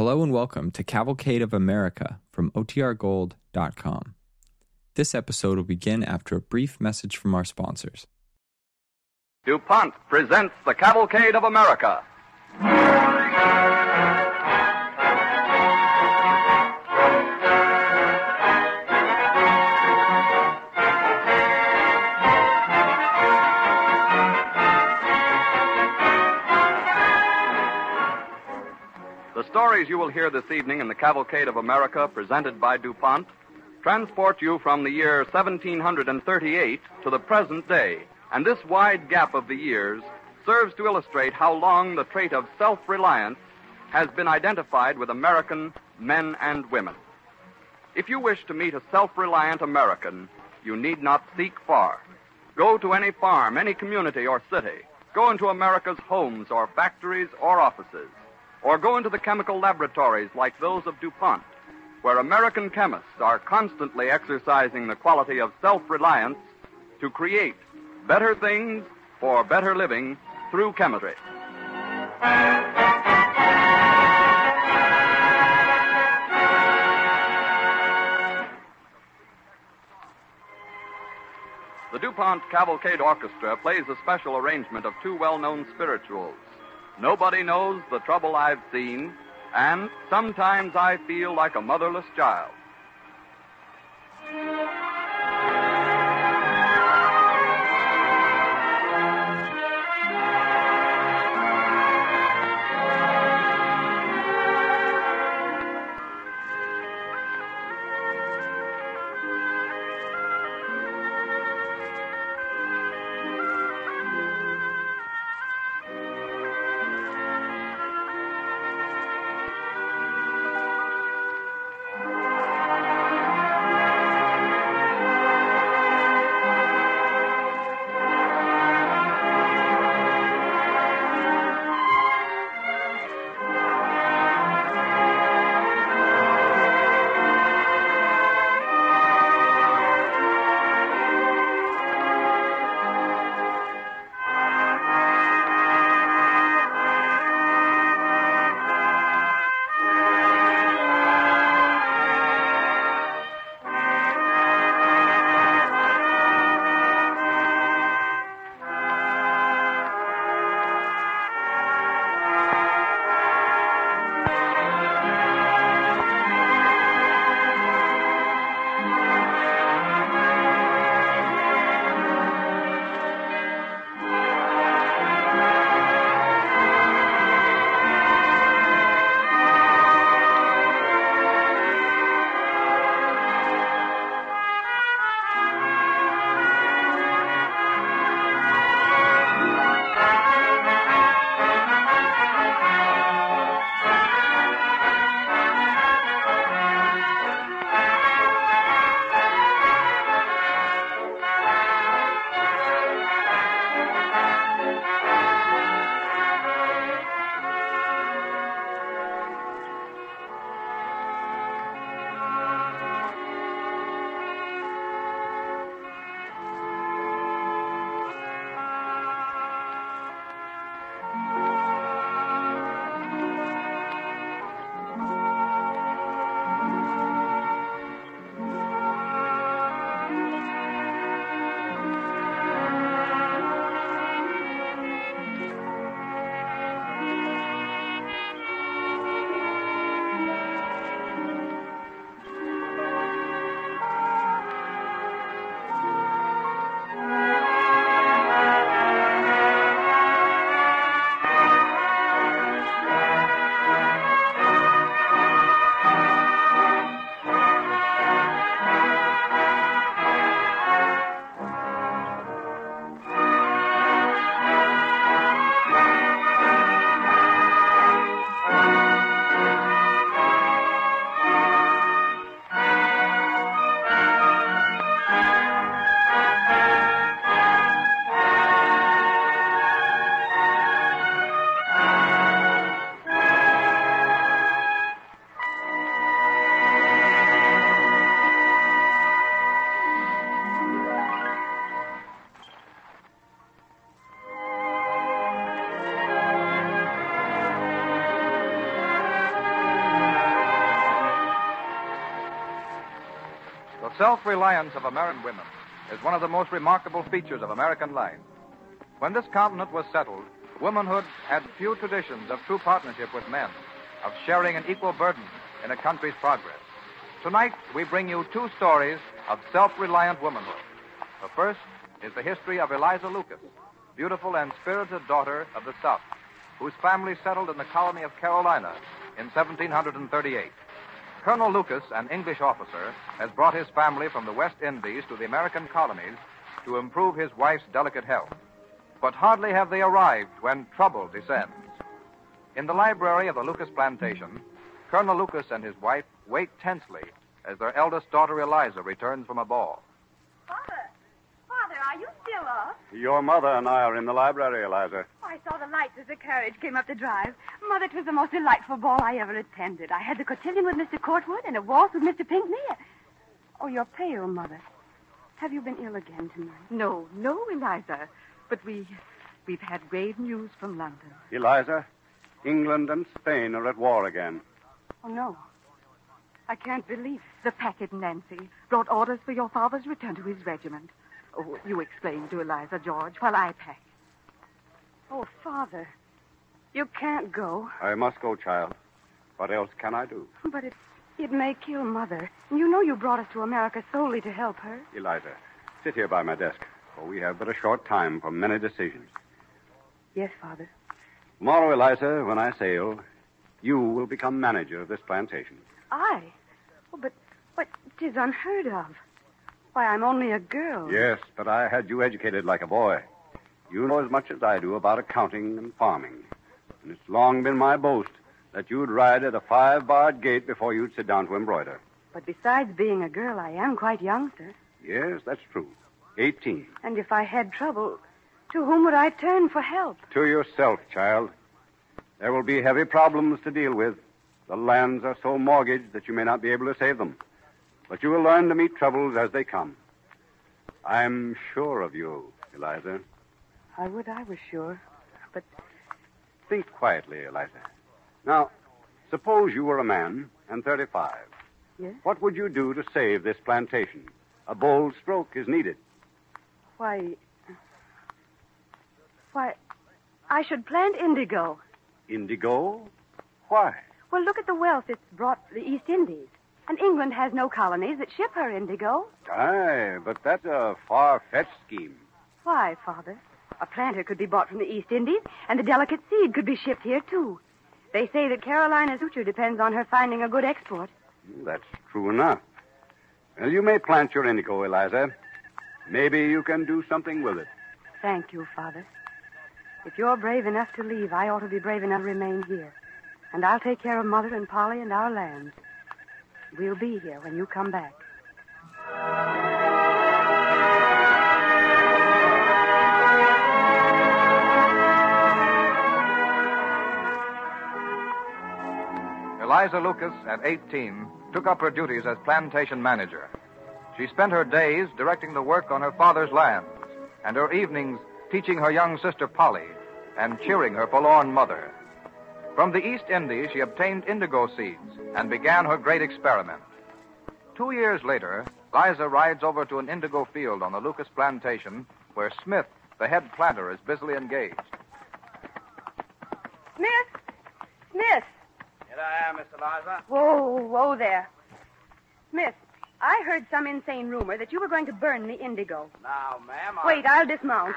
Hello and welcome to Cavalcade of America from OTRGold.com. This episode will begin after a brief message from our sponsors. DuPont presents the Cavalcade of America. Stories you will hear this evening in the Cavalcade of America, presented by DuPont, transport you from the year 1738 to the present day. And this wide gap of the years serves to illustrate how long the trait of self reliance has been identified with American men and women. If you wish to meet a self reliant American, you need not seek far. Go to any farm, any community or city. Go into America's homes or factories or offices. Or go into the chemical laboratories like those of DuPont, where American chemists are constantly exercising the quality of self reliance to create better things for better living through chemistry. The DuPont Cavalcade Orchestra plays a special arrangement of two well known spirituals. Nobody knows the trouble I've seen, and sometimes I feel like a motherless child. Self reliance of American women is one of the most remarkable features of American life. When this continent was settled, womanhood had few traditions of true partnership with men, of sharing an equal burden in a country's progress. Tonight, we bring you two stories of self reliant womanhood. The first is the history of Eliza Lucas, beautiful and spirited daughter of the South, whose family settled in the colony of Carolina in 1738. Colonel Lucas, an English officer, has brought his family from the West Indies to the American colonies to improve his wife's delicate health. But hardly have they arrived when trouble descends. In the library of the Lucas plantation, Colonel Lucas and his wife wait tensely as their eldest daughter Eliza returns from a ball. Father! Father, are you still up? Your mother and I are in the library, Eliza. Oh, I saw the lights as the carriage came up the drive. Mother, it was the most delightful ball I ever attended. I had the cotillion with Mr. Courtwood and a waltz with Mr. Pinckney. Oh, you're pale, Mother. Have you been ill again tonight? No, no, Eliza. But we we've had grave news from London. Eliza, England and Spain are at war again. Oh, no. I can't believe it. The packet, Nancy, brought orders for your father's return to his regiment. Oh, you explain to Eliza, George, while I pack. Oh, Father. You can't go. I must go, child. What else can I do? But it, it may kill Mother. You know you brought us to America solely to help her. Eliza, sit here by my desk, for we have but a short time for many decisions. Yes, Father. Tomorrow, Eliza, when I sail, you will become manager of this plantation. I? Oh, but, but it is unheard of. Why, I'm only a girl. Yes, but I had you educated like a boy. You know as much as I do about accounting and farming. And it's long been my boast that you'd ride at a five barred gate before you'd sit down to embroider. But besides being a girl, I am quite young, sir. Yes, that's true. Eighteen. And if I had trouble, to whom would I turn for help? To yourself, child. There will be heavy problems to deal with. The lands are so mortgaged that you may not be able to save them. But you will learn to meet troubles as they come. I'm sure of you, Eliza. I would I was sure. But Think quietly, Eliza. Now, suppose you were a man and 35. Yes? What would you do to save this plantation? A bold stroke is needed. why. Why, I should plant indigo. Indigo? Why? Well, look at the wealth it's brought the East Indies. And England has no colonies that ship her indigo. Aye, but that's a far-fetched scheme. Why, Father? A planter could be bought from the East Indies, and the delicate seed could be shipped here, too. They say that Carolina's future depends on her finding a good export. Hmm, that's true enough. Well, you may plant your indigo, Eliza. Maybe you can do something with it. Thank you, Father. If you're brave enough to leave, I ought to be brave enough to remain here. And I'll take care of Mother and Polly and our lands. We'll be here when you come back. Eliza Lucas, at 18, took up her duties as plantation manager. She spent her days directing the work on her father's lands, and her evenings teaching her young sister Polly and cheering her forlorn mother. From the East Indies, she obtained indigo seeds and began her great experiment. Two years later, Liza rides over to an indigo field on the Lucas plantation where Smith, the head planter, is busily engaged. Smith! Smith! Here I am, Mr. Liza. Whoa, whoa there. Smith, I heard some insane rumor that you were going to burn the indigo. Now, ma'am, I... Wait, I'll dismount.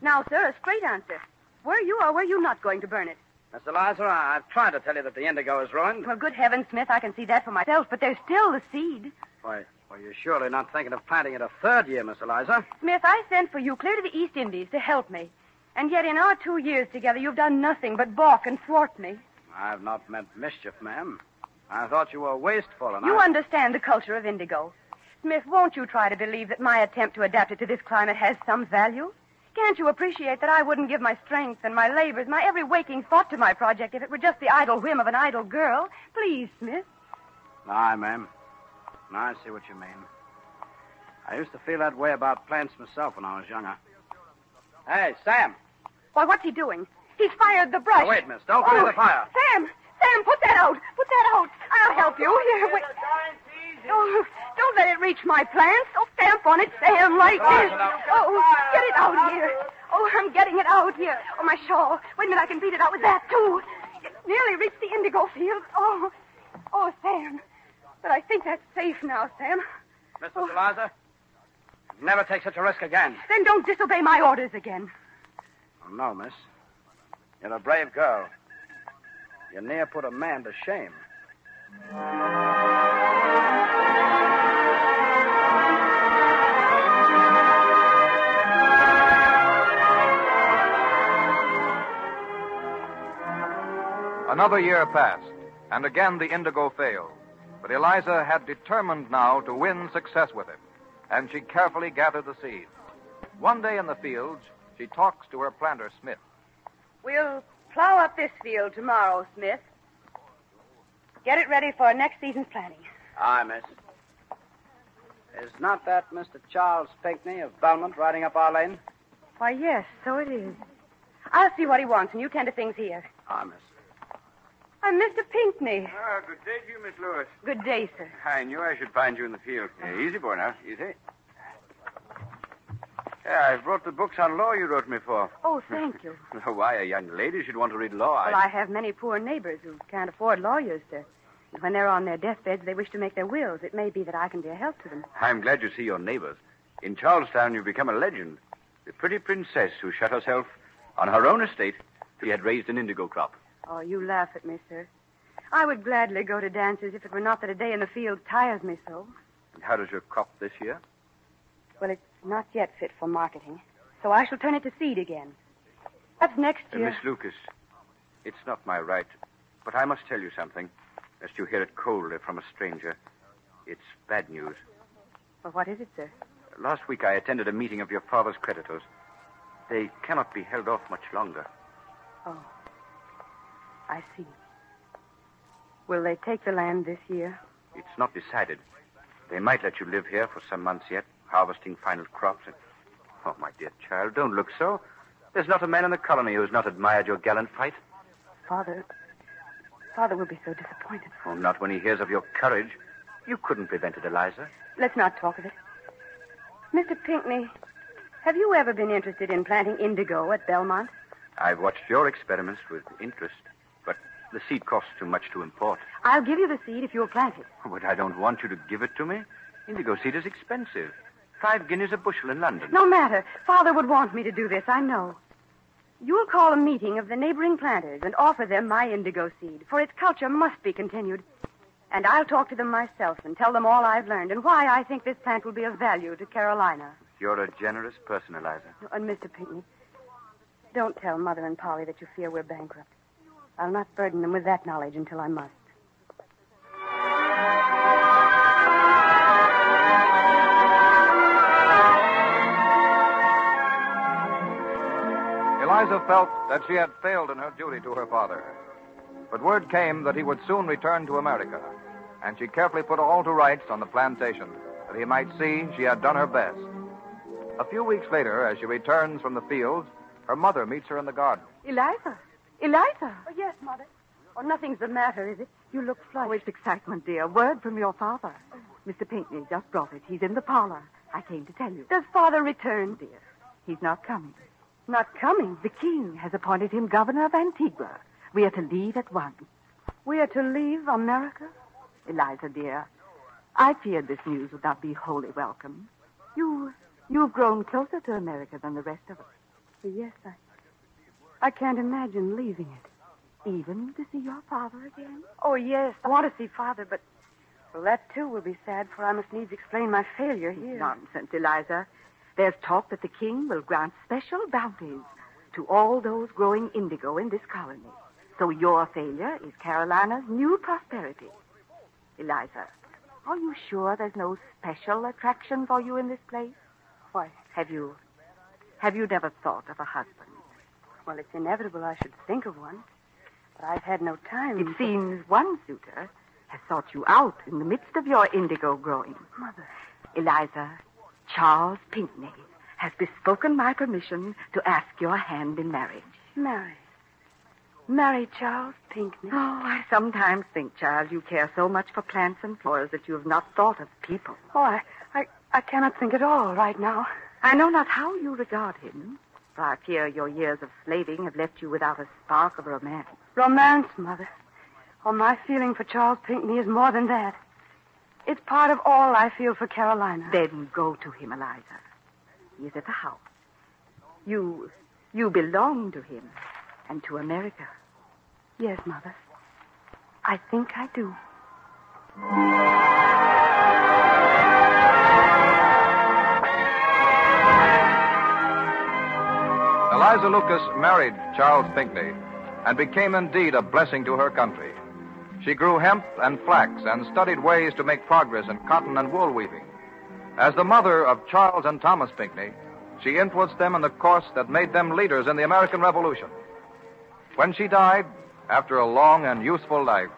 Now, sir, a straight answer. Were you or were you not going to burn it? Mr. Liza, I- I've tried to tell you that the indigo is ruined. Well, good heavens, Smith, I can see that for myself, but there's still the seed. Why, well, you're surely not thinking of planting it a third year, Miss Eliza. Smith, I sent for you clear to the East Indies to help me. And yet, in our two years together, you've done nothing but balk and thwart me. I've not meant mischief, ma'am. I thought you were wasteful, and You I... understand the culture of indigo. Smith, won't you try to believe that my attempt to adapt it to this climate has some value? Can't you appreciate that I wouldn't give my strength and my labors, my every waking thought to my project if it were just the idle whim of an idle girl? Please, Smith. Aye, ma'am. I see what you mean. I used to feel that way about plants myself when I was younger. Hey, Sam. Why, what's he doing? He's fired the brush. Now, wait, miss. Don't clear Oh, the fire. Sam! Sam, put that out! Put that out! I'll help you. Here, wait. Oh, don't let it reach my plants. Oh, stamp on it, Sam, like this. Oh, get it out here. Oh, I'm getting it out here. Oh, my shawl. Wait a minute, I can beat it out with that, too. It nearly reached the indigo field. Oh, oh, Sam. But I think that's safe now, Sam. Mr. Oh. Eliza, never take such a risk again. Then don't disobey my orders again. Oh, no, miss. You're a brave girl. You near put a man to shame. Another year passed, and again the indigo failed. But Eliza had determined now to win success with it, and she carefully gathered the seeds. One day in the fields, she talks to her planter, Smith. We'll plow up this field tomorrow, Smith. Get it ready for next season's planting. Aye, miss. Is not that Mr. Charles Pinckney of Belmont riding up our lane? Why, yes, so it is. I'll see what he wants, and you tend to things here. Aye, miss. I'm Mr. Pinckney. Ah, good day to you, Miss Lucas. Good day, sir. I knew I should find you in the field. Easy, boy, now. Easy. Yeah, I've brought the books on law you wrote me for. Oh, thank you. Why, a young lady should want to read law. Well, I have many poor neighbors who can't afford lawyers, sir. And when they're on their deathbeds, they wish to make their wills. It may be that I can be a help to them. I'm glad you see your neighbors. In Charlestown, you've become a legend. The pretty princess who shut herself on her own estate she had raised an indigo crop. Oh, you laugh at me, sir. I would gladly go to dances if it were not that a day in the field tires me so. And how does your crop this year? Well, it's not yet fit for marketing, so I shall turn it to seed again. That's next Uh, year. Miss Lucas, it's not my right, but I must tell you something, lest you hear it coldly from a stranger. It's bad news. Well, what is it, sir? Last week I attended a meeting of your father's creditors. They cannot be held off much longer. Oh, I see. Will they take the land this year? It's not decided. They might let you live here for some months yet, harvesting final crops. And... Oh, my dear child, don't look so. There's not a man in the colony who has not admired your gallant fight. Father. Father will be so disappointed. Oh, not when he hears of your courage. You couldn't prevent it, Eliza. Let's not talk of it. Mr. Pinckney, have you ever been interested in planting indigo at Belmont? I've watched your experiments with interest, the seed costs too much to import. I'll give you the seed if you'll plant it. But I don't want you to give it to me. Indigo seed is expensive. Five guineas a bushel in London. No matter. Father would want me to do this, I know. You'll call a meeting of the neighboring planters and offer them my indigo seed, for its culture must be continued. And I'll talk to them myself and tell them all I've learned and why I think this plant will be of value to Carolina. You're a generous person, Eliza. And Mr. Pinckney, don't tell Mother and Polly that you fear we're bankrupt. I'll not burden them with that knowledge until I must. Eliza felt that she had failed in her duty to her father. But word came that he would soon return to America, and she carefully put all to rights on the plantation, that he might see she had done her best. A few weeks later, as she returns from the fields, her mother meets her in the garden. Eliza. Eliza. Oh, yes, Mother. Oh, nothing's the matter, is it? You look flushed. Oh, it's excitement, dear. Word from your father. Mr. Pinckney just brought it. He's in the parlor. I came to tell you. Does Father return? Oh, dear, he's not coming. Not coming. The king has appointed him governor of Antigua. We are to leave at once. We are to leave America? Eliza, dear, I feared this news would not be wholly welcome. You, you've grown closer to America than the rest of us, Yes, I. I can't imagine leaving it. even to see your father again. Oh, yes. I want to see Father, but. Well, that too will be sad, for I must needs explain my failure here. Nonsense, Eliza. There's talk that the king will grant special bounties to all those growing indigo in this colony. So your failure is Carolina's new prosperity. Eliza, are you sure there's no special attraction for you in this place? Why? Have you have you never thought of a husband? Well, it's inevitable I should think of one. But I've had no time. It seems one suitor has sought you out in the midst of your indigo growing. Mother. Eliza, Charles Pinckney has bespoken my permission to ask your hand in marriage. Mary. Marry Charles Pinckney. Oh, I sometimes think, child, you care so much for plants and flowers that you have not thought of people. Oh, I, I, I cannot think at all right now. I know not how you regard him, I fear your years of slaving have left you without a spark of romance. Romance, Mother. Oh, my feeling for Charles Pinckney is more than that. It's part of all I feel for Carolina. Then go to him, Eliza. He is at the house. You, you belong to him and to America. Yes, Mother. I think I do. Eliza Lucas married Charles Pinckney and became indeed a blessing to her country. She grew hemp and flax and studied ways to make progress in cotton and wool weaving. As the mother of Charles and Thomas Pinckney, she influenced them in the course that made them leaders in the American Revolution. When she died, after a long and useful life,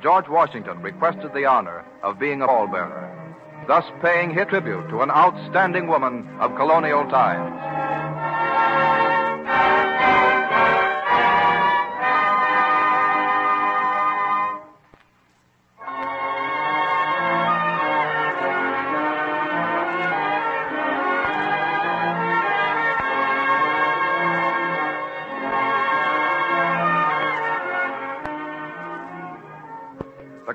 George Washington requested the honor of being a pallbearer, thus paying his tribute to an outstanding woman of colonial times.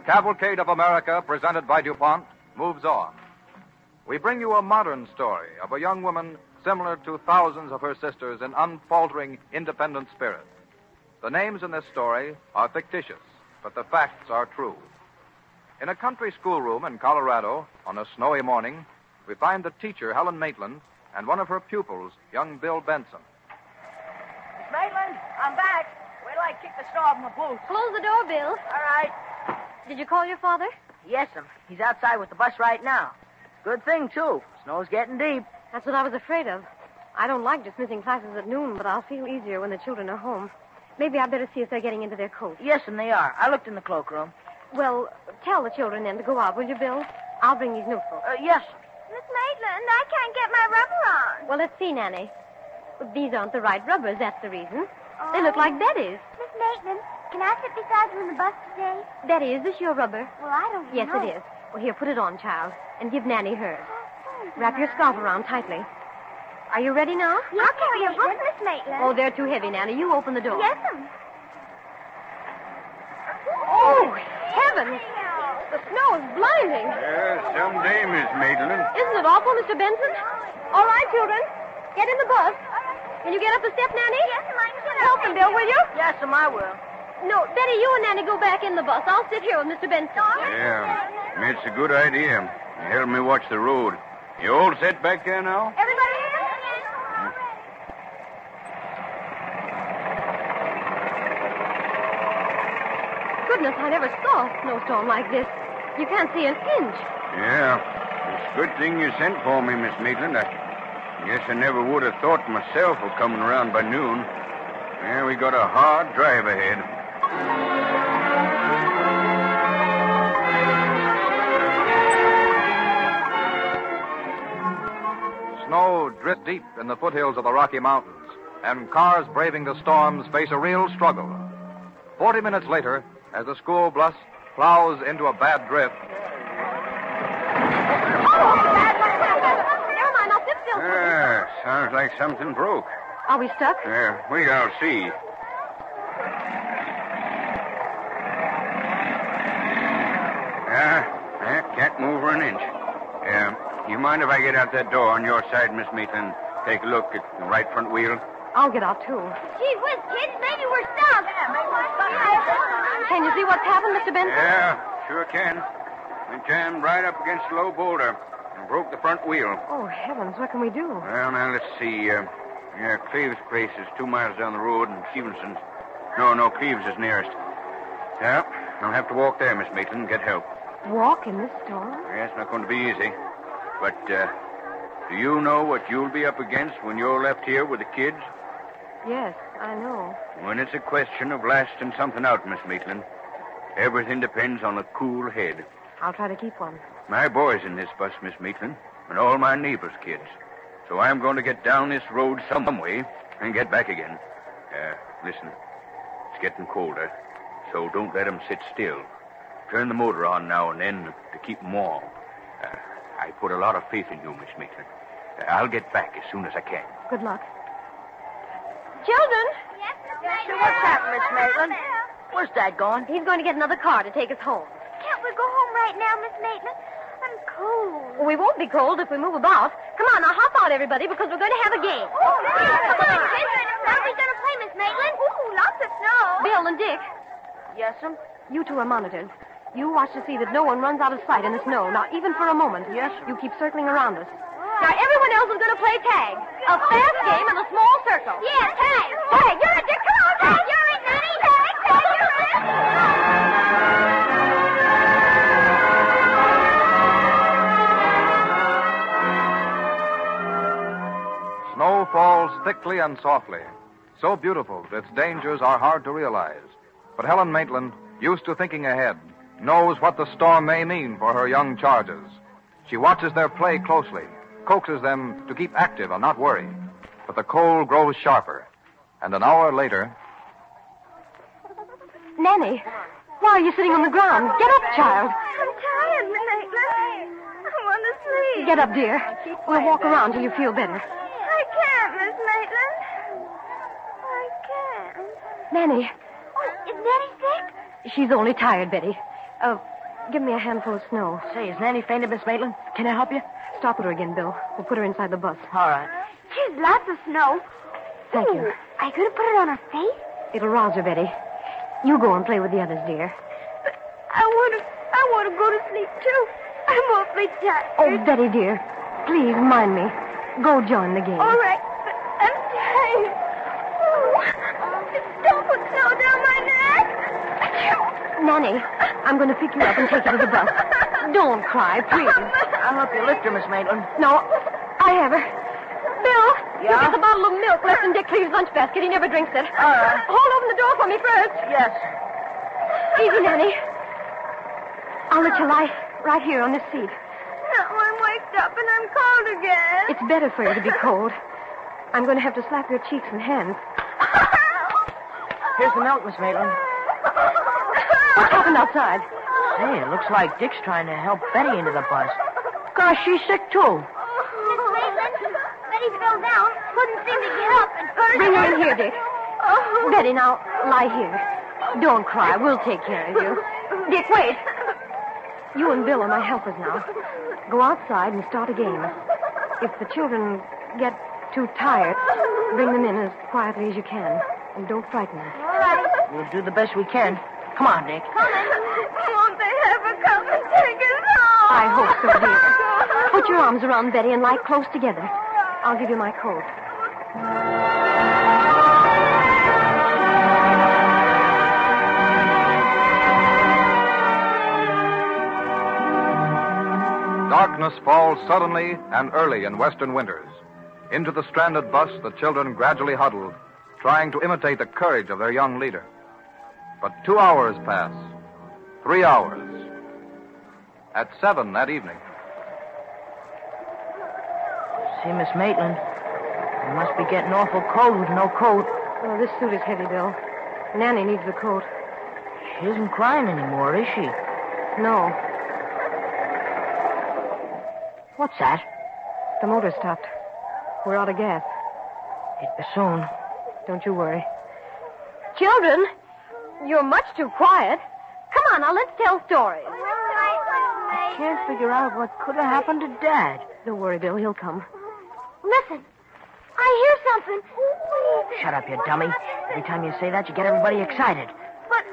Cavalcade of America, presented by DuPont, moves on. We bring you a modern story of a young woman similar to thousands of her sisters in unfaltering, independent spirit. The names in this story are fictitious, but the facts are true. In a country schoolroom in Colorado, on a snowy morning, we find the teacher, Helen Maitland, and one of her pupils, young Bill Benson. Miss Maitland, I'm back. Wait till I kick the snow off my boots. Close the door, Bill. All right. Did you call your father? Yes'm. He's outside with the bus right now. Good thing, too. Snow's getting deep. That's what I was afraid of. I don't like dismissing classes at noon, but I'll feel easier when the children are home. Maybe I'd better see if they're getting into their coats. Yes'm, they are. I looked in the cloakroom. Well, tell the children then to go out, will you, Bill? I'll bring these notebooks. Uh, yes. Miss Maitland, I can't get my rubber on. Well, let's see, Nanny. These aren't the right rubbers, that's the reason. They look like Betty's. Miss Maitland, can I sit beside you in the bus today? Betty, is this your rubber? Well, I don't Yes, know. Yes, it is. Well, here, put it on, child, and give Nanny hers. Oh, Wrap your scarf around tightly. Are you ready now? I'll carry your books, Miss Maitland. Oh, they're too heavy, Nanny. You open the door. Yes'm. Oh, heavens! The snow is blinding. Yes, some day, Miss Maitland. Isn't it awful, Mr. Benson? All right, children. Get in the bus. Can you get up the step, Nanny? Yes, I can get Help them, Bill, will you? Yes'm, I will. No, Betty, you and Nanny go back in the bus. I'll sit here with Mr. Benson. Yeah, it's a good idea. You help me watch the road. You all set back there now? Everybody here? Goodness, I never saw a snowstorm like this. You can't see an inch. Yeah. It's a good thing you sent for me, Miss Maitland. I guess I never would have thought myself of coming around by noon. Yeah, we got a hard drive ahead. Snow drifts deep in the foothills of the Rocky Mountains, and cars braving the storms face a real struggle. Forty minutes later, as the school bus plows into a bad drift, Never mind, I'll sit still. Ah, sounds like something broke. Are we stuck? Yeah, we gotta see. Ah, yeah, can't move her an inch. Yeah, you mind if I get out that door on your side, Miss Maitland? Take a look at the right front wheel. I'll get out, too. Gee whiz, kids, maybe we're stuck. Can you see what's happened, Mr. Benson? Yeah, sure can. We jammed right up against a low boulder and broke the front wheel. Oh, heavens, what can we do? Well, now, let's see. Uh, yeah, Cleves' place is two miles down the road, and Stevenson's. No, no, Cleves is nearest. Yeah, I'll have to walk there, Miss Maitland, and get help. Walk in this storm? Yeah, it's not going to be easy. But, uh, do you know what you'll be up against when you're left here with the kids? Yes, I know. When it's a question of lasting something out, Miss Maitland, everything depends on a cool head. I'll try to keep one. My boy's in this bus, Miss Maitland, and all my neighbors' kids. So I'm going to get down this road some way and get back again. Uh, listen. It's getting colder, so don't let let 'em sit still. Turn the motor on now and then to keep 'em warm. Uh, I put a lot of faith in you, Miss Maitland. Uh, I'll get back as soon as I can. Good luck. Children! Yes, Miss What's happened, Miss Maitland? Where's Dad going? He's going to get another car to take us home. Can't we go home right now, Miss Maitland? I'm cold. We won't be cold if we move about. Come on, now hop out, everybody, because we're going to have a game. Oh, come on, kids. What are we going to play, Miss Maitland? Ooh, lots of snow. Bill and Dick, Yes'm. you two are monitors. You watch to see that no one runs out of sight in the snow, not even for a moment. Yes. You keep circling around us. Now, everyone else is going to play tag. A fast game in a small circle. Yeah, tag. Tag, you're it, Dick. Come on, tag. You're it, Nanny. Tag, tag, you're it. Snow falls thickly and softly. So beautiful that its dangers are hard to realize. But Helen Maitland, used to thinking ahead, knows what the storm may mean for her young charges. She watches their play closely, coaxes them to keep active and not worry. But the cold grows sharper. And an hour later, Nanny, why are you sitting on the ground? Get up, child. I'm tired, Miss Maitland. I want to sleep. Get up, dear. We'll walk around till you feel better. I can't, Miss Maitland. I can't. Nanny, Oh, is Nanny sick? she's only tired, Betty. Uh, give me a handful of snow. Say, is Nanny fainted, Miss Maitland? Can I help you? Stop with her again, Bill. We'll put her inside the bus. All right. There's lots of snow. Thank you. Ooh, Are you going to put it on her face? It'll rouse her, Betty. You go and play with the others, dear. I want to. I want to go to sleep too. I'm awfully tired. Oh, Betty, dear. Please, mind me. Go join the game. All right, but I'm tired. Oh, don't put snow down my neck. Nanny, I'm going to pick you up and take you to the bus. Don't cry, please. I'll help you lift her, Miss Maitland. No, I have her. Bill, you Yeah? get the bottle of milk left in Dick Cleve's lunch basket. He never drinks it. All right. Hold open the door for me first. Yes. Easy, Nanny. I'll let you lie right here on this seat. Now I'm waked up and I'm cold again. It's better for you to be cold. I'm going to have to slap your cheeks and hands. Here's the milk, Miss Maitland. What happened outside? Hey, it looks like Dick's trying to help Betty into the bus. Gosh, she's sick, too. Miss Maitland, Betty fell down. Couldn't seem to get up at first. Bring her in here, Dick. Oh. Betty, now lie here. Don't cry. We'll take care of you. Dick, wait. You and Bill are my helpers now. Go outside and start a game. If the children get too tired, bring them in as quietly as you can. And don't frighten them. All right. We'll do the best we can. Come on, Dick. Won't they ever come and take us home? I hope so, dear. Put your arms around Betty and lie close together. I'll give you my coat. darkness falls suddenly and early in western winters. Into the stranded bus, the children gradually huddled, trying to imitate the courage of their young leader. But two hours pass. Three hours. At seven that evening. See, Miss Maitland, you must be getting awful cold with no coat. Oh, this suit is heavy, Bill. Nanny needs the coat. She isn't crying anymore, is she? No, What's that? the motor stopped. We're out of gas. It be soon. Don't you worry. Children, you're much too quiet. Come on, now let's tell stories. I can't figure out what could have happened to Dad. Don't worry, Bill. He'll come. Listen. I hear something. Shut up, you dummy. Every time you say that, you get everybody excited. But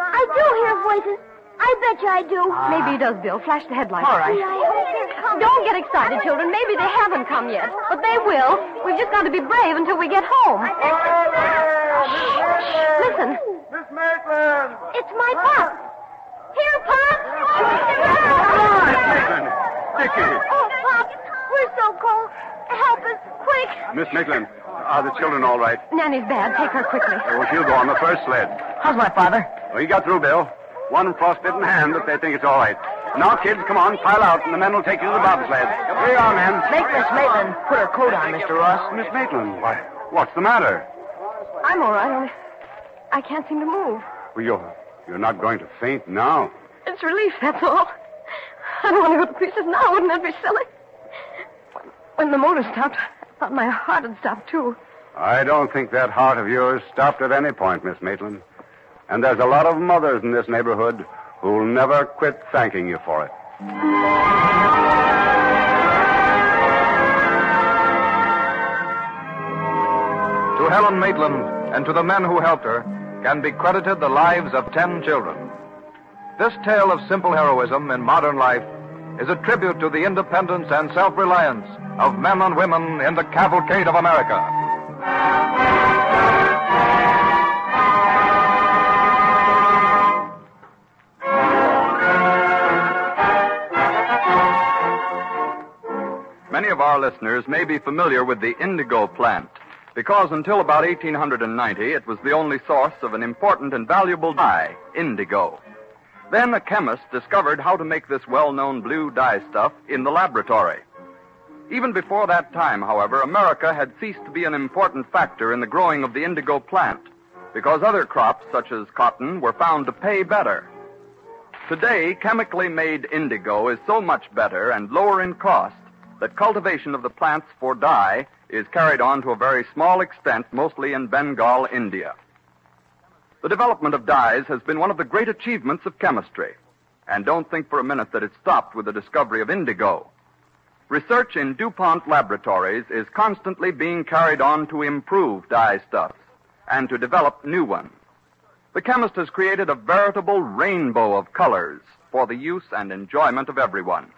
I do hear voices. I bet you I do. Ah. Maybe he does, Bill. Flash the headlights. All right. I hope they're coming. Don't get excited, children. Maybe they haven't come yet. But they will. We've just got to be brave until we get home. Listen. Miss Maitland! It's my pop. Here, Pop. Maitland! Dickie! Oh, Pop, we're so cold. Help us, quick. Miss Maitland, are the children all right? Nanny's bad. Take her quickly. Oh, she'll go on the first sled. How's my father? Oh, he got through, Bill. One frostbitten hand, but they think it's all right. Now, kids, come on, pile out, and the men will take you to the bobsled. Here you are, men. Make Miss Maitland put her coat on, Mr. Ross. Miss Maitland, why, what's the matter? I'm all right. Only I can't seem to move. Well, you're, you're not going to faint now. It's relief, that's all. I don't want to go to pieces now. Wouldn't that be silly? When, when the motor stopped, I thought my heart had stopped, too. I don't think that heart of yours stopped at any point, Miss Maitland. And there's a lot of mothers in this neighborhood who'll never quit thanking you for it. To Helen Maitland and to the men who helped her can be credited the lives of ten children. This tale of simple heroism in modern life is a tribute to the independence and self reliance of men and women in the cavalcade of America. Many of our listeners may be familiar with the indigo plant because until about 1890 it was the only source of an important and valuable dye, indigo. Then a chemist discovered how to make this well known blue dye stuff in the laboratory. Even before that time, however, America had ceased to be an important factor in the growing of the indigo plant because other crops, such as cotton, were found to pay better. Today, chemically made indigo is so much better and lower in cost that cultivation of the plants for dye is carried on to a very small extent, mostly in Bengal, India. The development of dyes has been one of the great achievements of chemistry. And don't think for a minute that it stopped with the discovery of indigo. Research in DuPont laboratories is constantly being carried on to improve dye stuffs and to develop new ones. The chemist has created a veritable rainbow of colors for the use and enjoyment of everyone.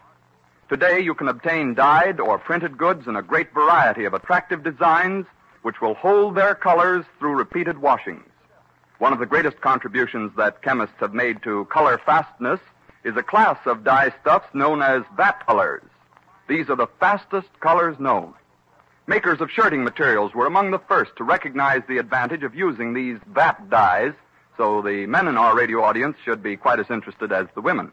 Today, you can obtain dyed or printed goods in a great variety of attractive designs which will hold their colors through repeated washings. One of the greatest contributions that chemists have made to color fastness is a class of dye stuffs known as vat colors. These are the fastest colors known. Makers of shirting materials were among the first to recognize the advantage of using these vat dyes, so the men in our radio audience should be quite as interested as the women.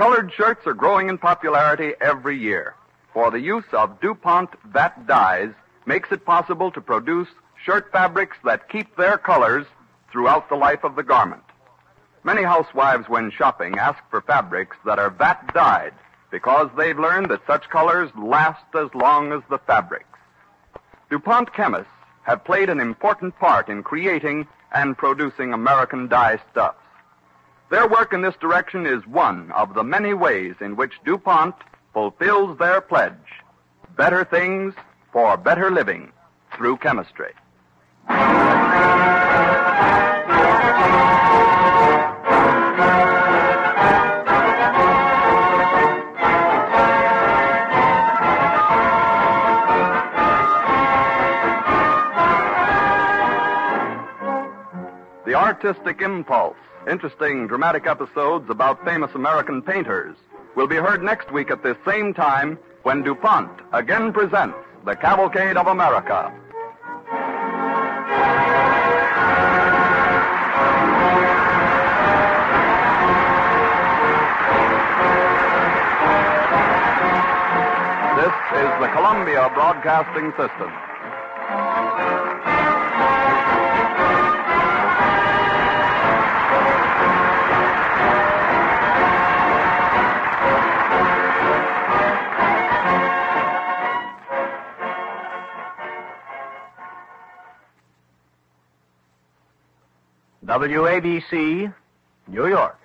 Colored shirts are growing in popularity every year, for the use of DuPont vat dyes makes it possible to produce shirt fabrics that keep their colors throughout the life of the garment. Many housewives, when shopping, ask for fabrics that are vat dyed because they've learned that such colors last as long as the fabrics. DuPont chemists have played an important part in creating and producing American dye stuffs. Their work in this direction is one of the many ways in which DuPont fulfills their pledge better things for better living through chemistry. The Artistic Impulse, interesting dramatic episodes about famous American painters, will be heard next week at this same time when DuPont again presents The Cavalcade of America. This is the Columbia Broadcasting System. WABC, New York.